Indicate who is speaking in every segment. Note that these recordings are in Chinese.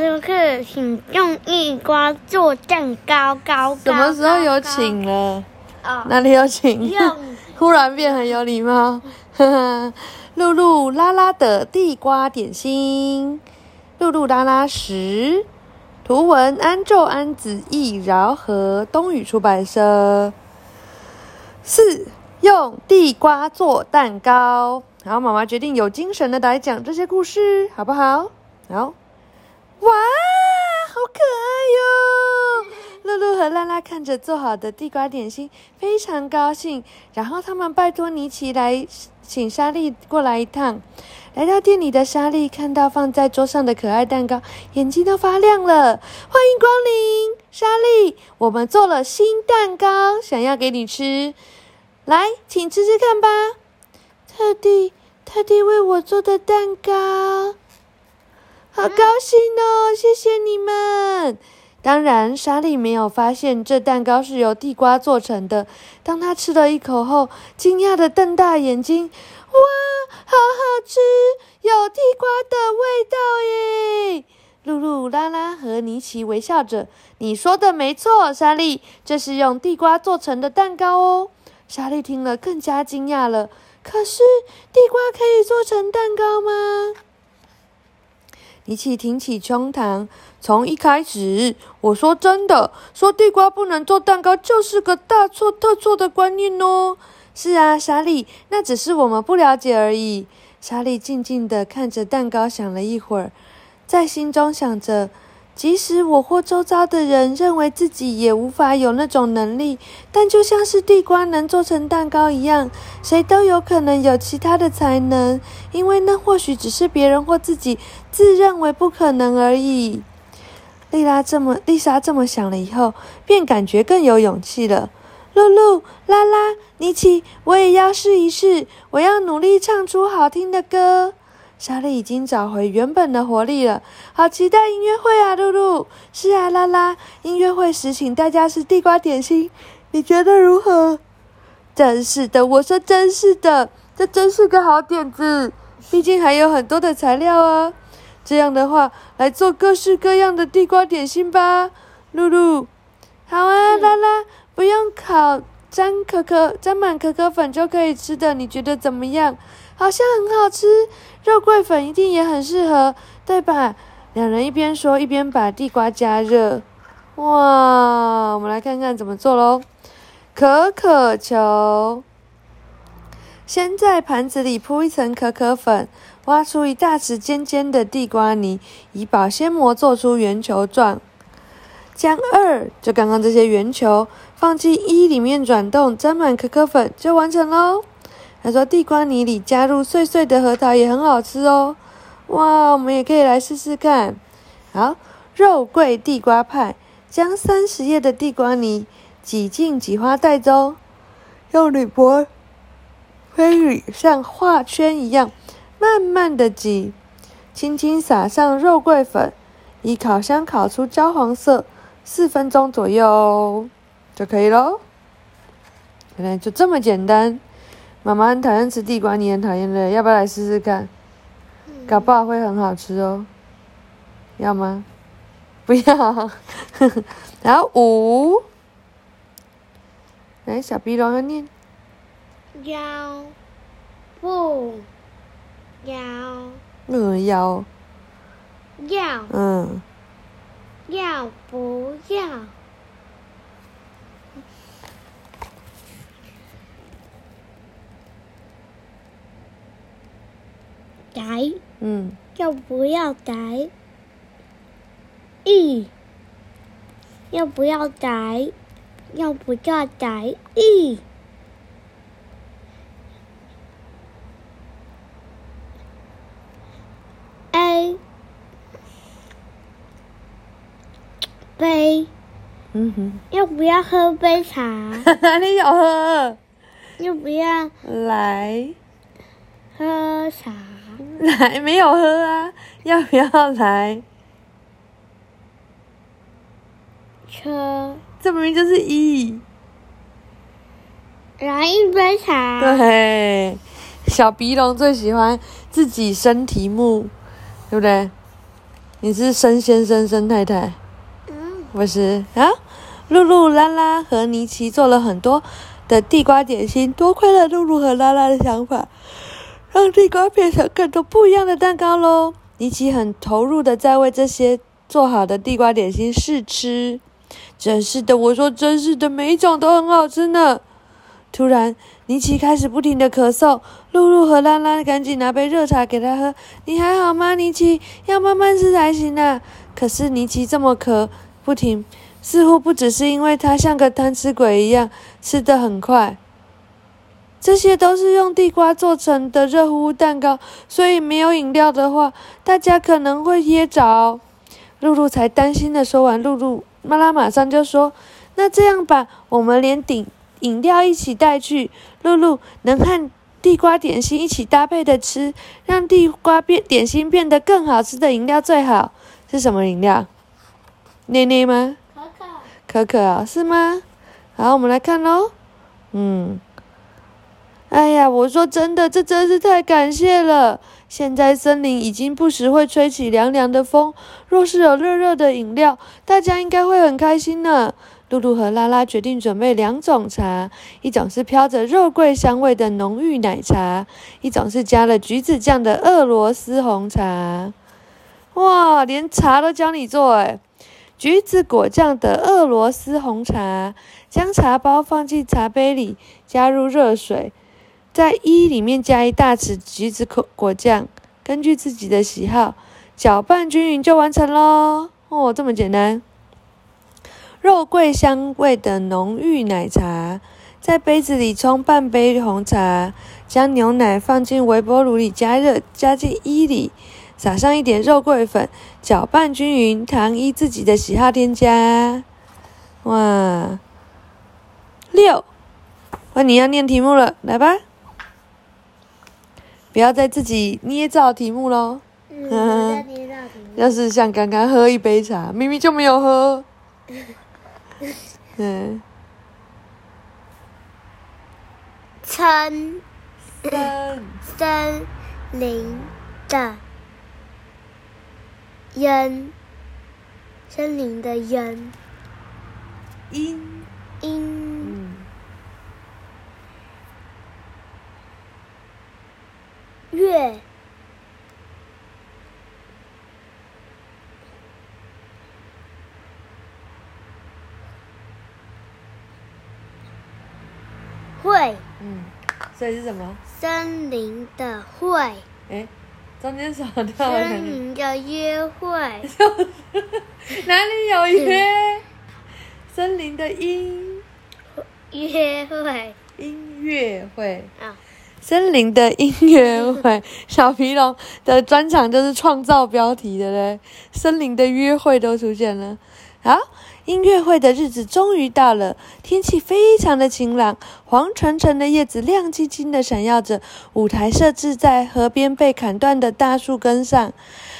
Speaker 1: 课课，请用地瓜做蛋糕，高高。
Speaker 2: 什么时候有
Speaker 1: 高
Speaker 2: 请了？
Speaker 1: 哦，
Speaker 2: 哪里有请？
Speaker 1: 用
Speaker 2: 忽然变很有礼貌。呵呵，露露拉拉的地瓜点心，露露拉拉十，图文安昼安子义饶和东宇出版社。四，用地瓜做蛋糕。然后妈妈决定有精神的来讲这些故事，好不好？好。哇，好可爱哟！露露和拉拉看着做好的地瓜点心，非常高兴。然后他们拜托尼奇来请莎莉过来一趟。来到店里的莎莉看到放在桌上的可爱蛋糕，眼睛都发亮了。欢迎光临，莎莉，我们做了新蛋糕，想要给你吃。来，请吃吃看吧。特地特地为我做的蛋糕。好高兴哦！谢谢你们。当然，莎莉没有发现这蛋糕是由地瓜做成的。当她吃了一口后，惊讶的瞪大眼睛：“哇，好好吃，有地瓜的味道耶！”露露、拉拉和尼奇微笑着：“你说的没错，莎莉，这是用地瓜做成的蛋糕哦。”莎莉听了更加惊讶了。可是，地瓜可以做成蛋糕吗？一起挺起胸膛，从一开始，我说真的，说地瓜不能做蛋糕，就是个大错特错的观念哦。是啊，莎莉，那只是我们不了解而已。莎莉静静地看着蛋糕，想了一会儿，在心中想着：即使我或周遭的人认为自己也无法有那种能力，但就像是地瓜能做成蛋糕一样，谁都有可能有其他的才能，因为那或许只是别人或自己自认为不可能而已。丽拉这么，丽莎这么想了以后，便感觉更有勇气了。露露、拉拉、尼奇，我也要试一试，我要努力唱出好听的歌。莎莉已经找回原本的活力了，好期待音乐会啊！露露，是啊，拉拉，音乐会时请大家吃地瓜点心，你觉得如何？真是的，我说真是的，这真是个好点子。毕竟还有很多的材料啊。这样的话，来做各式各样的地瓜点心吧，露露。好啊，拉拉，不用烤，沾可可沾满可可粉就可以吃的，你觉得怎么样？好像很好吃，肉桂粉一定也很适合，对吧？两人一边说一边把地瓜加热。哇，我们来看看怎么做喽。可可球，先在盘子里铺一层可可粉，挖出一大匙尖尖的地瓜泥，以保鲜膜做出圆球状。将二，就刚刚这些圆球放进一里面转动，沾满可可粉就完成喽。他说地瓜泥里加入碎碎的核桃也很好吃哦。哇，我们也可以来试试看。好，肉桂地瓜派，将三十页的地瓜泥挤进挤花袋中，用铝箔推理像画圈一样，慢慢的挤，轻轻撒上肉桂粉，以烤箱烤出焦黄色，四分钟左右就可以喽。原来就这么简单。妈妈很讨厌吃地瓜，你很讨厌的，要不要来试试看？搞不好会很好吃哦。要吗？不要。然后五，来小鼻龙要念。
Speaker 1: 要不要
Speaker 2: 嗯，要，
Speaker 1: 要
Speaker 2: 嗯，
Speaker 1: 要不要？改
Speaker 2: 嗯，
Speaker 1: 要不要改？一要不要改？要不要改？一 A 杯
Speaker 2: 嗯哼，
Speaker 1: 要不要喝杯茶？
Speaker 2: 哪里有喝？
Speaker 1: 要不要
Speaker 2: 来，
Speaker 1: 喝茶？
Speaker 2: 来，没有喝啊？要不要来？
Speaker 1: 车
Speaker 2: 这明明就是一。
Speaker 1: 来一杯茶。
Speaker 2: 对，小鼻龙最喜欢自己生题目，对不对？你是生先生、生太太？
Speaker 1: 嗯，
Speaker 2: 不是啊。露露、拉拉和尼奇做了很多的地瓜点心，多亏了露露和拉拉的想法，让地瓜变成更多不一样的蛋糕喽。尼奇很投入的在为这些做好的地瓜点心试吃。真是的，我说真是的，每一种都很好吃呢。突然，尼奇开始不停的咳嗽，露露和拉拉赶紧拿杯热茶给他喝。你还好吗，尼奇？要慢慢吃才行啊。可是尼奇这么咳不停。似乎不只是因为他像个贪吃鬼一样吃得很快，这些都是用地瓜做成的热乎乎蛋糕，所以没有饮料的话，大家可能会噎着。露露才担心的说完，露露妈妈马上就说：“那这样吧，我们连顶饮料一起带去。露露能和地瓜点心一起搭配的吃，让地瓜变点心变得更好吃的饮料最好。是什么饮料？内内吗？”可可啊，是吗？好，我们来看喽。嗯，哎呀，我说真的，这真是太感谢了。现在森林已经不时会吹起凉凉的风，若是有热热的饮料，大家应该会很开心呢。露露和拉拉决定准备两种茶，一种是飘着肉桂香味的浓郁奶茶，一种是加了橘子酱的俄罗斯红茶。哇，连茶都教你做哎！橘子果酱的俄罗斯红茶，将茶包放进茶杯里，加入热水，在一里面加一大匙橘子果果酱，根据自己的喜好搅拌均匀就完成喽。哦，这么简单。肉桂香味的浓郁奶茶，在杯子里冲半杯红茶，将牛奶放进微波炉里加热，加进一里。撒上一点肉桂粉，搅拌均匀，糖依自己的喜好添加。哇，六，那你要念题目了，来吧，不要再自己捏造题目喽。
Speaker 1: 嗯，
Speaker 2: 要是像刚刚喝一杯茶，明明就没有喝。嗯。
Speaker 1: 森
Speaker 2: 森
Speaker 1: 森林的。烟，森林的烟，
Speaker 2: 音
Speaker 1: 音，月，会，
Speaker 2: 嗯，所以是什么？
Speaker 1: 森林的会。
Speaker 2: 哎。中间少掉了。
Speaker 1: 森林的约会。
Speaker 2: 哪里有约？森林的音。
Speaker 1: 约会。
Speaker 2: 音乐会。啊。森林的音乐会，小皮龙的专场就是创造标题的嘞。森林的约会都出现了。好。音乐会的日子终于到了，天气非常的晴朗，黄澄澄的叶子亮晶晶的闪耀着。舞台设置在河边被砍断的大树根上，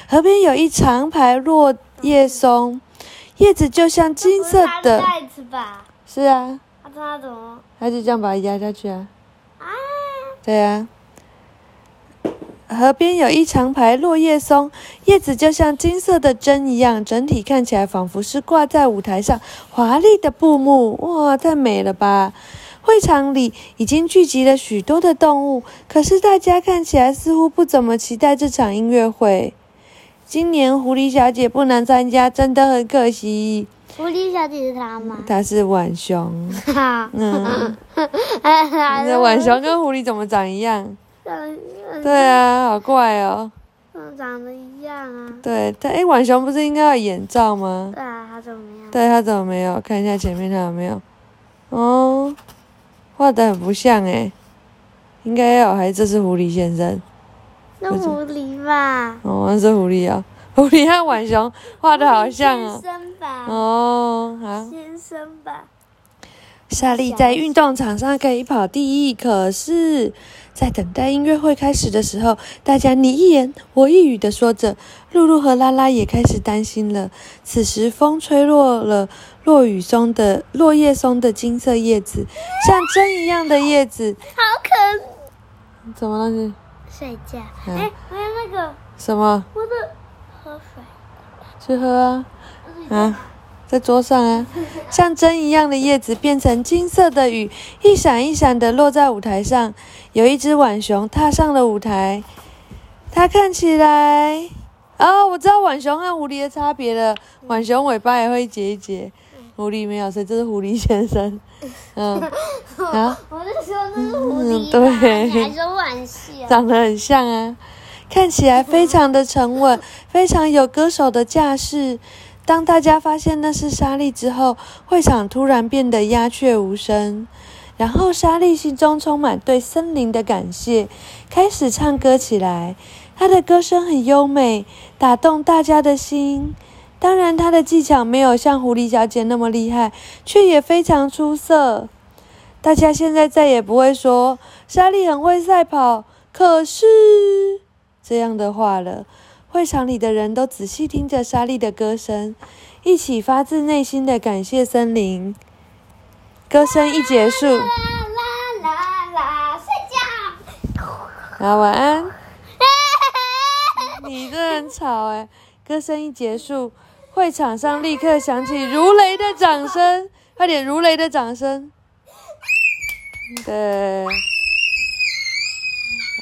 Speaker 2: 河边有一长排落叶松，叶子就像金色的。
Speaker 1: 袋子吧？
Speaker 2: 是啊。
Speaker 1: 那它怎么？
Speaker 2: 他就这样把它压下去啊。啊。对啊。河边有一长排落叶松，叶子就像金色的针一样，整体看起来仿佛是挂在舞台上华丽的布幕。哇，太美了吧！会场里已经聚集了许多的动物，可是大家看起来似乎不怎么期待这场音乐会。今年狐狸小姐不能参加，真的很可惜。
Speaker 1: 狐狸小姐是她吗？
Speaker 2: 她是浣熊。嗯，那浣熊跟狐狸怎么长一样？对啊，好怪哦。
Speaker 1: 嗯，长得一样啊。
Speaker 2: 对，但哎，浣熊不是应该要眼罩吗？
Speaker 1: 对啊，他怎么没有？
Speaker 2: 对，它怎么没有？看一下前面他有没有？哦，画的很不像哎，应该要还是这是狐狸先生？
Speaker 1: 那狐狸吧。
Speaker 2: 哦，那是狐狸啊，狐狸和浣熊画的好像
Speaker 1: 哦。先生吧。
Speaker 2: 哦，好。
Speaker 1: 先生吧。
Speaker 2: 莎莉在运动场上可以跑第一，可是。在等待音乐会开始的时候，大家你一言我一语的说着，露露和拉拉也开始担心了。此时，风吹落了落雨松的落叶松的金色叶子，像针一样的叶子，
Speaker 1: 好可。
Speaker 2: 怎么了你？
Speaker 1: 睡觉。哎，还有那个
Speaker 2: 什么？
Speaker 1: 我的喝水。
Speaker 2: 去喝啊！啊，在桌上啊，像针一样的叶子变成金色的雨，一闪一闪的落在舞台上。有一只浣熊踏上了舞台，它看起来……哦，我知道浣熊和狐狸的差别了。浣熊尾巴也会结一结，狐狸没有，所以这是狐狸先生。嗯，啊，
Speaker 1: 我就说那是狐狸你还说浣熊？
Speaker 2: 长得很像啊，看起来非常的沉稳，非常有歌手的架势。当大家发现那是莎莉之后，会场突然变得鸦雀无声。然后莎莉心中充满对森林的感谢，开始唱歌起来。她的歌声很优美，打动大家的心。当然，她的技巧没有像狐狸小姐那么厉害，却也非常出色。大家现在再也不会说莎莉很会赛跑，可是这样的话了。会场里的人都仔细听着莎莉的歌声，一起发自内心的感谢森林。歌声一结束，
Speaker 1: 啦啦啦啦，睡觉。
Speaker 2: 好，晚安。你这很吵哎！歌声一结束，会场上立刻响起如雷的掌声，快点，如雷的掌声。对，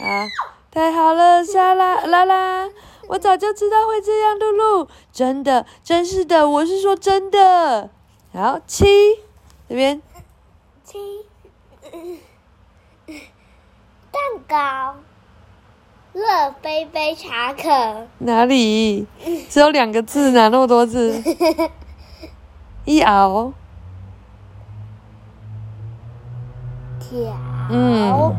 Speaker 2: 啊，太好了，莎拉拉拉，我早就知道会这样，露露，真的，真是的，我是说真的。好，七，这边
Speaker 1: 七，蛋糕，乐杯杯茶可，
Speaker 2: 哪里？只有两个字，哪那么多字？一 熬，
Speaker 1: 条，
Speaker 2: 嗯，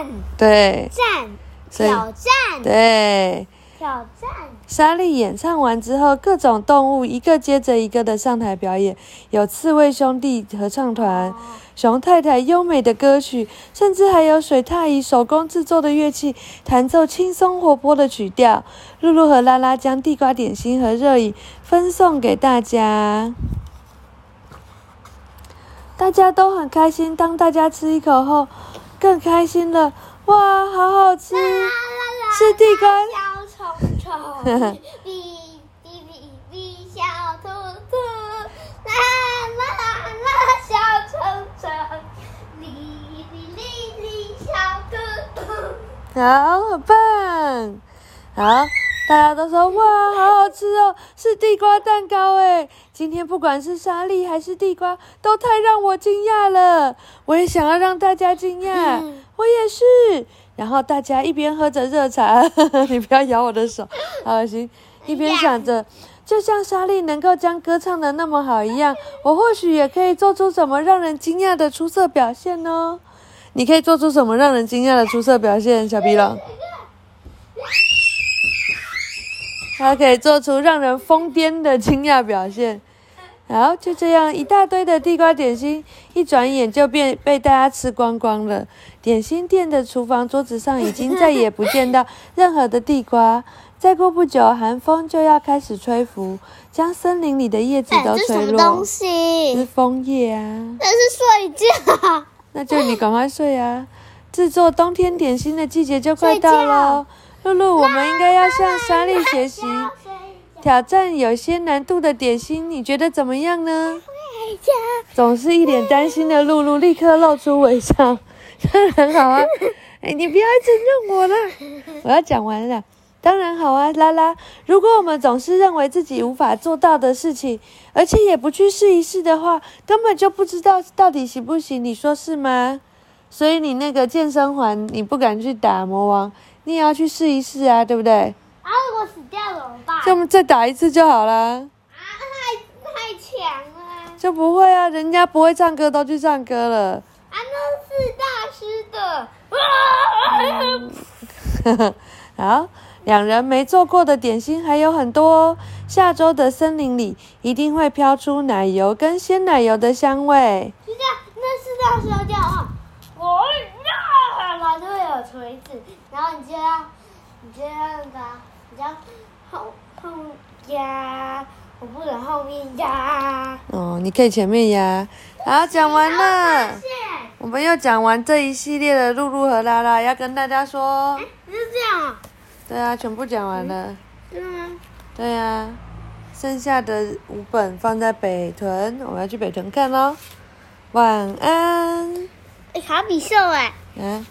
Speaker 1: 战
Speaker 2: 对
Speaker 1: 战挑战
Speaker 2: 对。
Speaker 1: 挑战，
Speaker 2: 莎莉演唱完之后，各种动物一个接着一个的上台表演，有刺猬兄弟合唱团、熊太太优美的歌曲，甚至还有水獭以手工制作的乐器弹奏轻松活泼的曲调。露露和拉拉将地瓜点心和热饮分送给大家，大家都很开心。当大家吃一口后，更开心了。哇，好好吃！是地瓜。
Speaker 1: 小虫虫，小兔兔，啦啦啦，小虫虫，哩哩哩哩，小兔兔。
Speaker 2: 好，好棒！好，大家都说哇，好好吃哦，是地瓜蛋糕哎！今天不管是沙粒还是地瓜，都太让我惊讶了。我也想要让大家惊讶，我也是。然后大家一边喝着热茶，你不要咬我的手，好恶心！一边想着，就像莎莉能够将歌唱的那么好一样，我或许也可以做出什么让人惊讶的出色表现哦。你可以做出什么让人惊讶的出色表现，小皮龙？他可以做出让人疯癫的惊讶表现。好，就这样，一大堆的地瓜点心，一转眼就变被大家吃光光了。点心店的厨房桌子上已经再也不见到任何的地瓜。再过不久，寒风就要开始吹拂，将森林里的叶子都
Speaker 1: 哎这是
Speaker 2: 吹落。
Speaker 1: 什么东
Speaker 2: 是
Speaker 1: 西？
Speaker 2: 枫叶啊。
Speaker 1: 那是睡觉。
Speaker 2: 那就你赶快睡啊！制作冬天点心的季节就快到喽。露露，我们应该要向莎莉学习，挑战有些难度的点心，你觉得怎么样呢？总是一脸担心的露露立刻露出微笑，当然好啊！哎，你不要一直认我了，我要讲完了。当然好啊，拉拉。如果我们总是认为自己无法做到的事情，而且也不去试一试的话，根本就不知道到底行不行。你说是吗？所以你那个健身环，你不敢去打魔王，你也要去试一试啊，对不对？
Speaker 1: 啊，如果死掉怎么办？
Speaker 2: 就我们再打一次就好啦。
Speaker 1: 啊，太太强了。
Speaker 2: 就不会啊，人家不会唱歌都去唱歌了。
Speaker 1: 啊，那是大师的。啊
Speaker 2: 好，两人没做过的点心还有很多哦。下周的森林里一定会飘出奶油跟鲜奶油的香味。
Speaker 1: 是这样，那是大师叫啊，我呀，然后就会有锤子，然后你就要，你就要那个啊，你就要后后压，我不能后面压。
Speaker 2: 哦，你可以前面压。好，讲完了。
Speaker 1: 是，
Speaker 2: 我们又讲完这一系列的露露和拉拉，要跟大家说，
Speaker 1: 是这样啊。
Speaker 2: 对啊，全部讲完了。
Speaker 1: 真的吗？
Speaker 2: 对啊，剩下的五本放在北屯，我们要去北屯看喽。晚安。
Speaker 1: 哎，卡比兽哎，
Speaker 2: 嗯，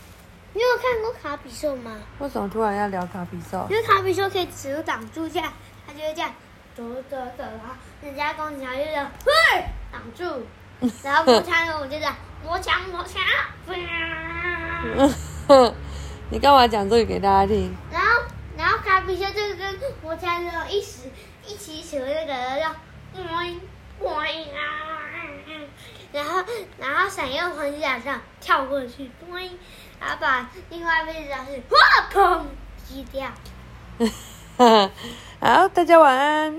Speaker 1: 你有看过卡比兽吗？
Speaker 2: 为什么突然要聊卡比兽
Speaker 1: 因？为卡比兽可以只有挡住这样，它就会这样走走走，然后人家攻击它就这样，嘿，挡住，然后魔枪我就这样，魔枪魔枪，
Speaker 2: 你干嘛讲这个给大家听？
Speaker 1: 然后然后卡比兽就跟魔枪那种一时一起扯那个叫 boing boing 啊，然后然后闪耀黄金甲上跳过去然后把另外一边的是哇砰击掉。
Speaker 2: 好，大家晚安。